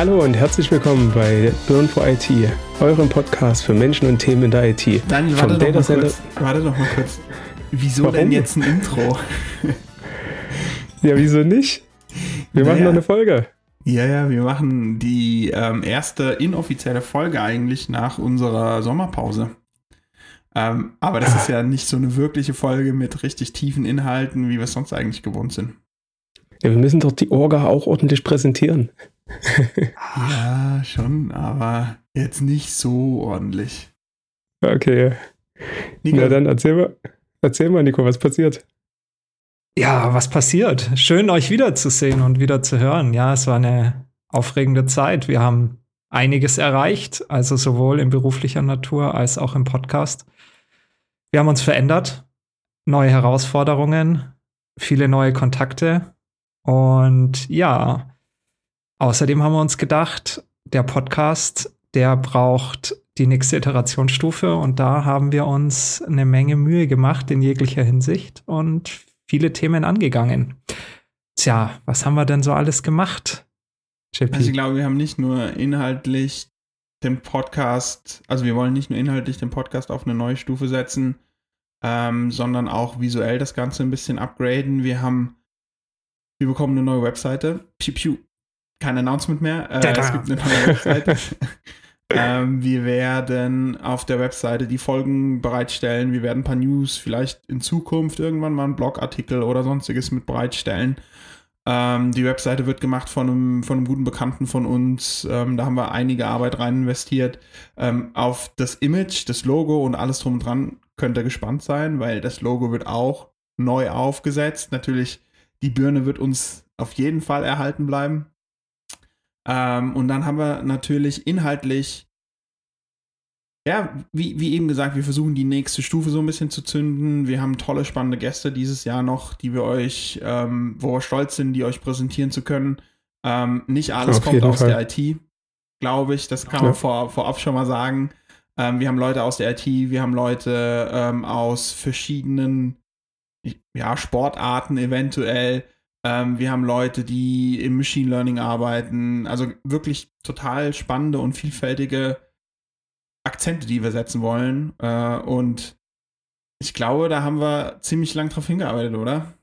Hallo und herzlich willkommen bei Burn for IT, eurem Podcast für Menschen und Themen in der IT. Daniel, warte, doch mal, kurz, warte doch mal kurz. Wieso Warum? denn jetzt ein Intro? ja, wieso nicht? Wir naja. machen noch eine Folge. Ja, ja, wir machen die ähm, erste inoffizielle Folge eigentlich nach unserer Sommerpause. Ähm, aber das ist ja nicht so eine wirkliche Folge mit richtig tiefen Inhalten, wie wir es sonst eigentlich gewohnt sind. Ja, wir müssen doch die Orga auch ordentlich präsentieren. Ja, schon, aber jetzt nicht so ordentlich. Okay. Nico. Na dann erzähl mal, erzähl mal, Nico, was passiert? Ja, was passiert? Schön, euch wiederzusehen und wieder zu hören. Ja, es war eine aufregende Zeit. Wir haben einiges erreicht, also sowohl in beruflicher Natur als auch im Podcast. Wir haben uns verändert, neue Herausforderungen, viele neue Kontakte und ja, außerdem haben wir uns gedacht, der Podcast, der braucht die nächste Iterationsstufe und da haben wir uns eine Menge Mühe gemacht in jeglicher Hinsicht und viele Themen angegangen. Tja, was haben wir denn so alles gemacht? JP? Also ich glaube, wir haben nicht nur inhaltlich den Podcast, also wir wollen nicht nur inhaltlich den Podcast auf eine neue Stufe setzen, ähm, sondern auch visuell das Ganze ein bisschen upgraden. Wir haben, wir bekommen eine neue Webseite. Piu, piu. Kein Announcement mehr. Äh, es gibt eine neue Webseite. ähm, wir werden auf der Webseite die Folgen bereitstellen. Wir werden ein paar News vielleicht in Zukunft irgendwann mal einen Blogartikel oder sonstiges mit bereitstellen. Ähm, die Webseite wird gemacht von einem, von einem guten Bekannten von uns. Ähm, da haben wir einige Arbeit rein investiert. Ähm, auf das Image, das Logo und alles drum und dran könnt ihr gespannt sein, weil das Logo wird auch neu aufgesetzt. Natürlich, die Birne wird uns auf jeden Fall erhalten bleiben. Ähm, und dann haben wir natürlich inhaltlich ja, wie, wie eben gesagt, wir versuchen die nächste Stufe so ein bisschen zu zünden. Wir haben tolle, spannende Gäste dieses Jahr noch, die wir euch, ähm, wo wir stolz sind, die euch präsentieren zu können. Ähm, nicht alles Auf kommt aus Fall. der IT, glaube ich. Das kann ja. man vor, vorab schon mal sagen. Ähm, wir haben Leute aus der IT, wir haben Leute ähm, aus verschiedenen ja, Sportarten eventuell. Ähm, wir haben Leute, die im Machine Learning arbeiten. Also wirklich total spannende und vielfältige Akzente, die wir setzen wollen. Äh, und ich glaube, da haben wir ziemlich lang drauf hingearbeitet, oder?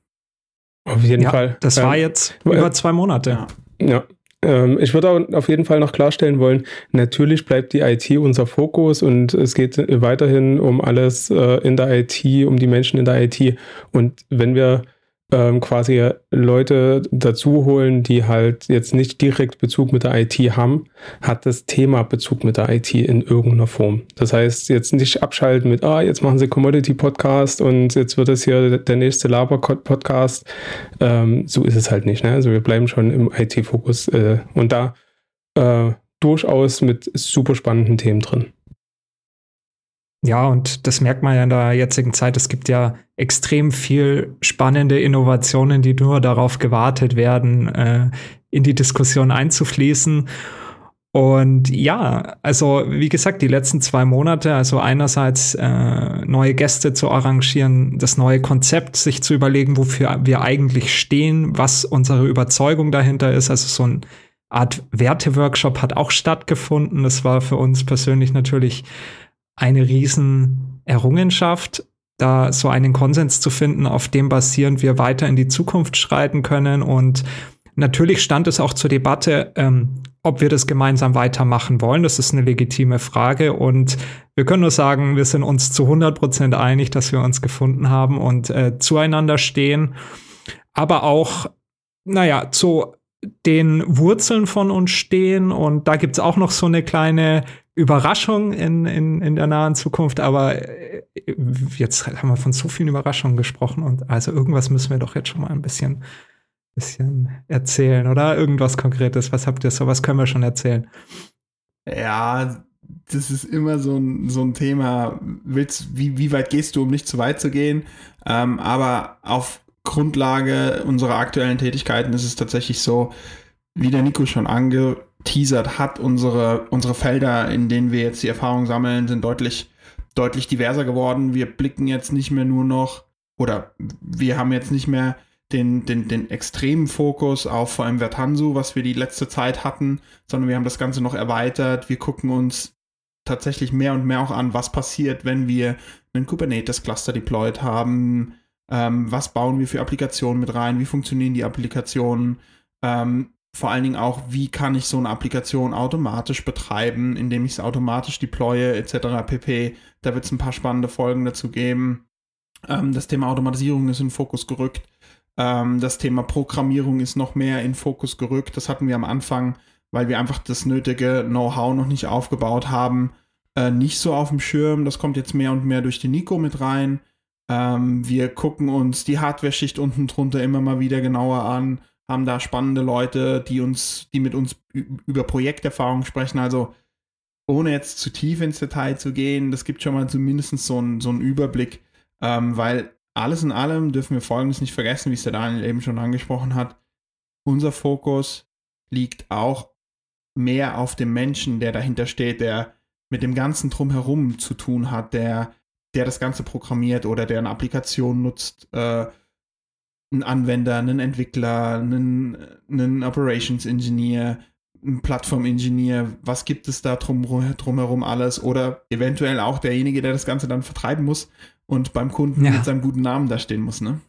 Auf jeden ja, Fall. Das war jetzt über zwei Monate. Ja. ja. Ähm, ich würde auf jeden Fall noch klarstellen wollen, natürlich bleibt die IT unser Fokus und es geht weiterhin um alles äh, in der IT, um die Menschen in der IT. Und wenn wir ähm, quasi Leute dazu holen, die halt jetzt nicht direkt Bezug mit der IT haben, hat das Thema Bezug mit der IT in irgendeiner Form. Das heißt, jetzt nicht abschalten mit, ah, jetzt machen sie Commodity Podcast und jetzt wird es hier der nächste Laber Podcast. Ähm, so ist es halt nicht. Ne? Also wir bleiben schon im IT-Fokus äh, und da äh, durchaus mit super spannenden Themen drin. Ja, und das merkt man ja in der jetzigen Zeit. Es gibt ja extrem viel spannende Innovationen, die nur darauf gewartet werden, äh, in die Diskussion einzufließen. Und ja, also wie gesagt, die letzten zwei Monate, also einerseits äh, neue Gäste zu arrangieren, das neue Konzept sich zu überlegen, wofür wir eigentlich stehen, was unsere Überzeugung dahinter ist. Also so eine Art Werteworkshop hat auch stattgefunden. Das war für uns persönlich natürlich eine riesen Errungenschaft, da so einen Konsens zu finden, auf dem basierend wir weiter in die Zukunft schreiten können. Und natürlich stand es auch zur Debatte, ähm, ob wir das gemeinsam weitermachen wollen. Das ist eine legitime Frage. Und wir können nur sagen, wir sind uns zu 100 Prozent einig, dass wir uns gefunden haben und äh, zueinander stehen. Aber auch, naja, zu den Wurzeln von uns stehen. Und da gibt's auch noch so eine kleine Überraschung in, in, in der nahen Zukunft, aber äh, jetzt haben wir von so vielen Überraschungen gesprochen und also irgendwas müssen wir doch jetzt schon mal ein bisschen, bisschen erzählen, oder? Irgendwas Konkretes. Was habt ihr so? Was können wir schon erzählen? Ja, das ist immer so ein, so ein Thema. Willst, wie, wie weit gehst du, um nicht zu weit zu gehen? Ähm, aber auf Grundlage unserer aktuellen Tätigkeiten ist es tatsächlich so, wie der Nico schon ange teasert hat, unsere, unsere Felder, in denen wir jetzt die Erfahrung sammeln, sind deutlich, deutlich diverser geworden. Wir blicken jetzt nicht mehr nur noch, oder wir haben jetzt nicht mehr den, den, den extremen Fokus auf vor allem Vertansu, was wir die letzte Zeit hatten, sondern wir haben das Ganze noch erweitert. Wir gucken uns tatsächlich mehr und mehr auch an, was passiert, wenn wir einen Kubernetes-Cluster deployed haben. Ähm, was bauen wir für Applikationen mit rein? Wie funktionieren die Applikationen? Ähm, vor allen Dingen auch, wie kann ich so eine Applikation automatisch betreiben, indem ich es automatisch deploye, etc. pp. Da wird es ein paar spannende Folgen dazu geben. Ähm, das Thema Automatisierung ist in Fokus gerückt. Ähm, das Thema Programmierung ist noch mehr in Fokus gerückt. Das hatten wir am Anfang, weil wir einfach das nötige Know-how noch nicht aufgebaut haben, äh, nicht so auf dem Schirm. Das kommt jetzt mehr und mehr durch den Nico mit rein. Ähm, wir gucken uns die Hardware-Schicht unten drunter immer mal wieder genauer an, haben da spannende Leute, die uns, die mit uns über Projekterfahrung sprechen. Also ohne jetzt zu tief ins Detail zu gehen, das gibt schon mal zumindest so einen, so einen Überblick, ähm, weil alles in allem dürfen wir Folgendes nicht vergessen, wie es der Daniel eben schon angesprochen hat. Unser Fokus liegt auch mehr auf dem Menschen, der dahinter steht, der mit dem Ganzen drumherum zu tun hat, der, der das Ganze programmiert oder der eine Applikation nutzt, äh, ein Anwender, einen Entwickler, einen, einen Operations Engineer, ein Plattform-Engineer, was gibt es da drum, drumherum alles oder eventuell auch derjenige, der das Ganze dann vertreiben muss und beim Kunden ja. mit seinem guten Namen da stehen muss, ne?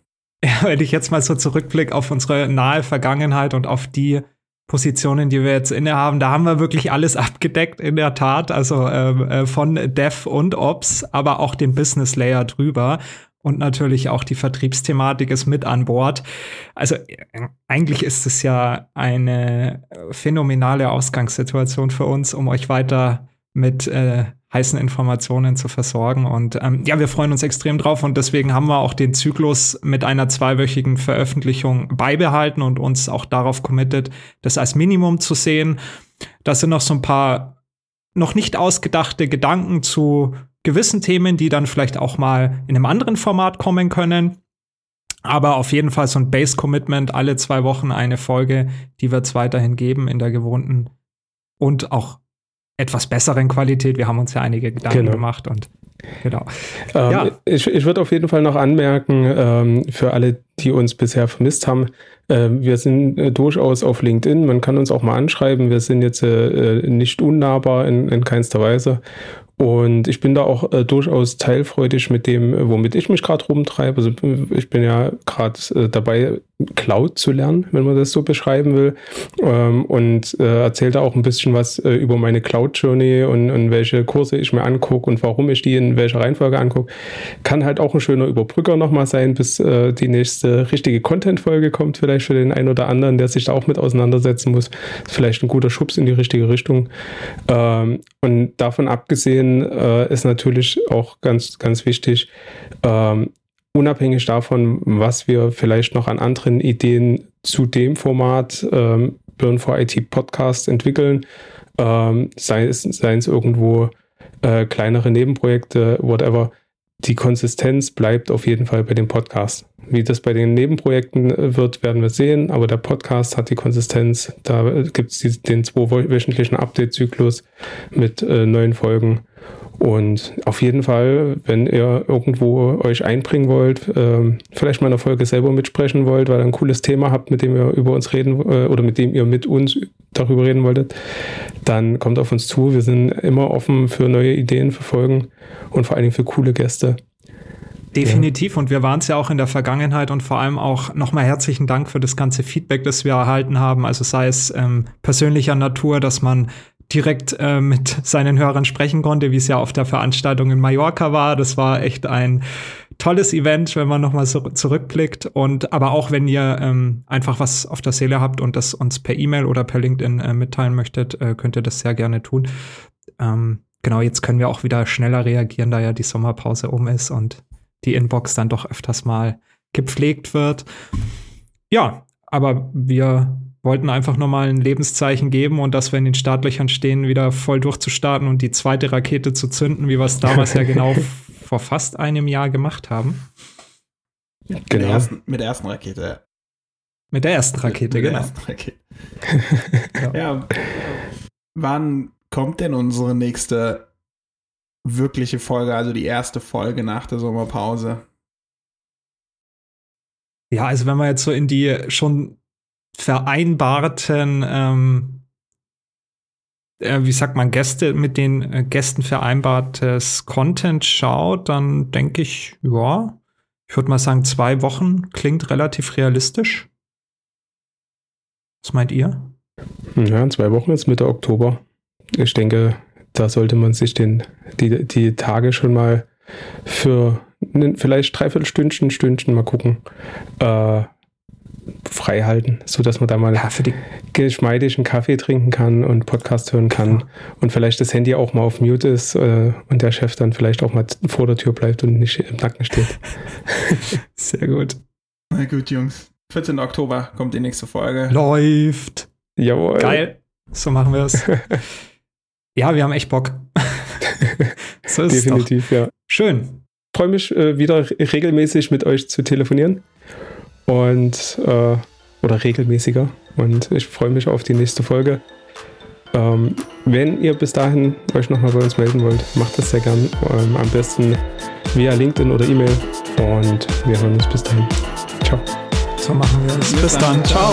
Ja, wenn ich jetzt mal so zurückblicke auf unsere nahe Vergangenheit und auf die Positionen, die wir jetzt innehaben, da haben wir wirklich alles abgedeckt, in der Tat. Also ähm, äh, von Dev und Ops, aber auch den Business Layer drüber. Und natürlich auch die Vertriebsthematik ist mit an Bord. Also äh, eigentlich ist es ja eine phänomenale Ausgangssituation für uns, um euch weiter mit äh, heißen Informationen zu versorgen. Und ähm, ja, wir freuen uns extrem drauf und deswegen haben wir auch den Zyklus mit einer zweiwöchigen Veröffentlichung beibehalten und uns auch darauf committed, das als Minimum zu sehen. Das sind noch so ein paar noch nicht ausgedachte Gedanken zu gewissen Themen, die dann vielleicht auch mal in einem anderen Format kommen können. Aber auf jeden Fall so ein Base-Commitment, alle zwei Wochen eine Folge, die wird es weiterhin geben in der gewohnten und auch etwas besseren Qualität. Wir haben uns ja einige Gedanken genau. gemacht und genau. Ähm, ja. Ich, ich würde auf jeden Fall noch anmerken, ähm, für alle, die uns bisher vermisst haben, äh, wir sind äh, durchaus auf LinkedIn. Man kann uns auch mal anschreiben. Wir sind jetzt äh, nicht unnahbar in, in keinster Weise. Und ich bin da auch äh, durchaus teilfreudig mit dem, womit ich mich gerade rumtreibe. Also ich bin ja gerade äh, dabei, Cloud zu lernen, wenn man das so beschreiben will. Ähm, und äh, erzählt da auch ein bisschen was äh, über meine Cloud-Journey und, und welche Kurse ich mir angucke und warum ich die in welcher Reihenfolge angucke. Kann halt auch ein schöner Überbrücker nochmal sein, bis äh, die nächste richtige Content-Folge kommt, vielleicht für den einen oder anderen, der sich da auch mit auseinandersetzen muss. Ist vielleicht ein guter Schubs in die richtige Richtung. Ähm, und davon abgesehen äh, ist natürlich auch ganz, ganz wichtig, ähm, unabhängig davon, was wir vielleicht noch an anderen Ideen zu dem Format ähm, Burn for IT Podcast entwickeln, ähm, sei, es, seien es irgendwo äh, kleinere Nebenprojekte, whatever, die Konsistenz bleibt auf jeden Fall bei dem Podcast. Wie das bei den Nebenprojekten wird, werden wir sehen, aber der Podcast hat die Konsistenz. Da gibt es den zweiwöchentlichen Update-Zyklus mit äh, neuen Folgen und auf jeden Fall, wenn ihr irgendwo euch einbringen wollt, äh, vielleicht mal eine Folge selber mitsprechen wollt, weil ihr ein cooles Thema habt, mit dem ihr über uns reden äh, oder mit dem ihr mit uns darüber reden wolltet, dann kommt auf uns zu. Wir sind immer offen für neue Ideen, für Folgen und vor allen Dingen für coole Gäste. Definitiv. Und wir waren es ja auch in der Vergangenheit und vor allem auch nochmal herzlichen Dank für das ganze Feedback, das wir erhalten haben. Also sei es ähm, persönlicher Natur, dass man direkt äh, mit seinen Hörern sprechen konnte, wie es ja auf der Veranstaltung in Mallorca war. Das war echt ein tolles Event, wenn man nochmal so zurückblickt. Und aber auch wenn ihr ähm, einfach was auf der Seele habt und das uns per E-Mail oder per LinkedIn äh, mitteilen möchtet, äh, könnt ihr das sehr gerne tun. Ähm, genau, jetzt können wir auch wieder schneller reagieren, da ja die Sommerpause um ist und die Inbox dann doch öfters mal gepflegt wird. Ja, aber wir wollten einfach nochmal ein Lebenszeichen geben und dass wir in den Startlöchern stehen, wieder voll durchzustarten und die zweite Rakete zu zünden, wie wir es damals ja genau vor fast einem Jahr gemacht haben. Ja, genau. Mit der, ersten, mit der ersten Rakete. Mit der ersten Rakete, mit, genau. Der ersten Rakete. ja. ja. Wann kommt denn unsere nächste wirkliche Folge, also die erste Folge nach der Sommerpause? Ja, also wenn wir jetzt so in die schon vereinbarten, ähm, äh, wie sagt man, Gäste, mit den äh, Gästen vereinbartes Content schaut, dann denke ich, ja, ich würde mal sagen, zwei Wochen klingt relativ realistisch. Was meint ihr? Ja, zwei Wochen ist Mitte Oktober. Ich denke, da sollte man sich den, die, die Tage schon mal für vielleicht dreiviertel Stündchen, Stündchen mal gucken, äh, frei halten, sodass man da mal ja, für die geschmeidigen Kaffee trinken kann und Podcast hören kann ja. und vielleicht das Handy auch mal auf Mute ist äh, und der Chef dann vielleicht auch mal vor der Tür bleibt und nicht im Nacken steht. Sehr gut. Na gut, Jungs. 14. Oktober kommt die nächste Folge. Läuft. Jawohl. Geil. So machen wir es. ja, wir haben echt Bock. so ist Definitiv, ja. Schön. Ich freue mich äh, wieder regelmäßig mit euch zu telefonieren. Und äh, oder regelmäßiger. Und ich freue mich auf die nächste Folge. Ähm, wenn ihr bis dahin euch nochmal bei uns melden wollt, macht das sehr gern. Ähm, am besten via LinkedIn oder E-Mail. Und wir hören uns bis dahin. Ciao. So machen wir es. Bis, bis dann. dann. Ciao.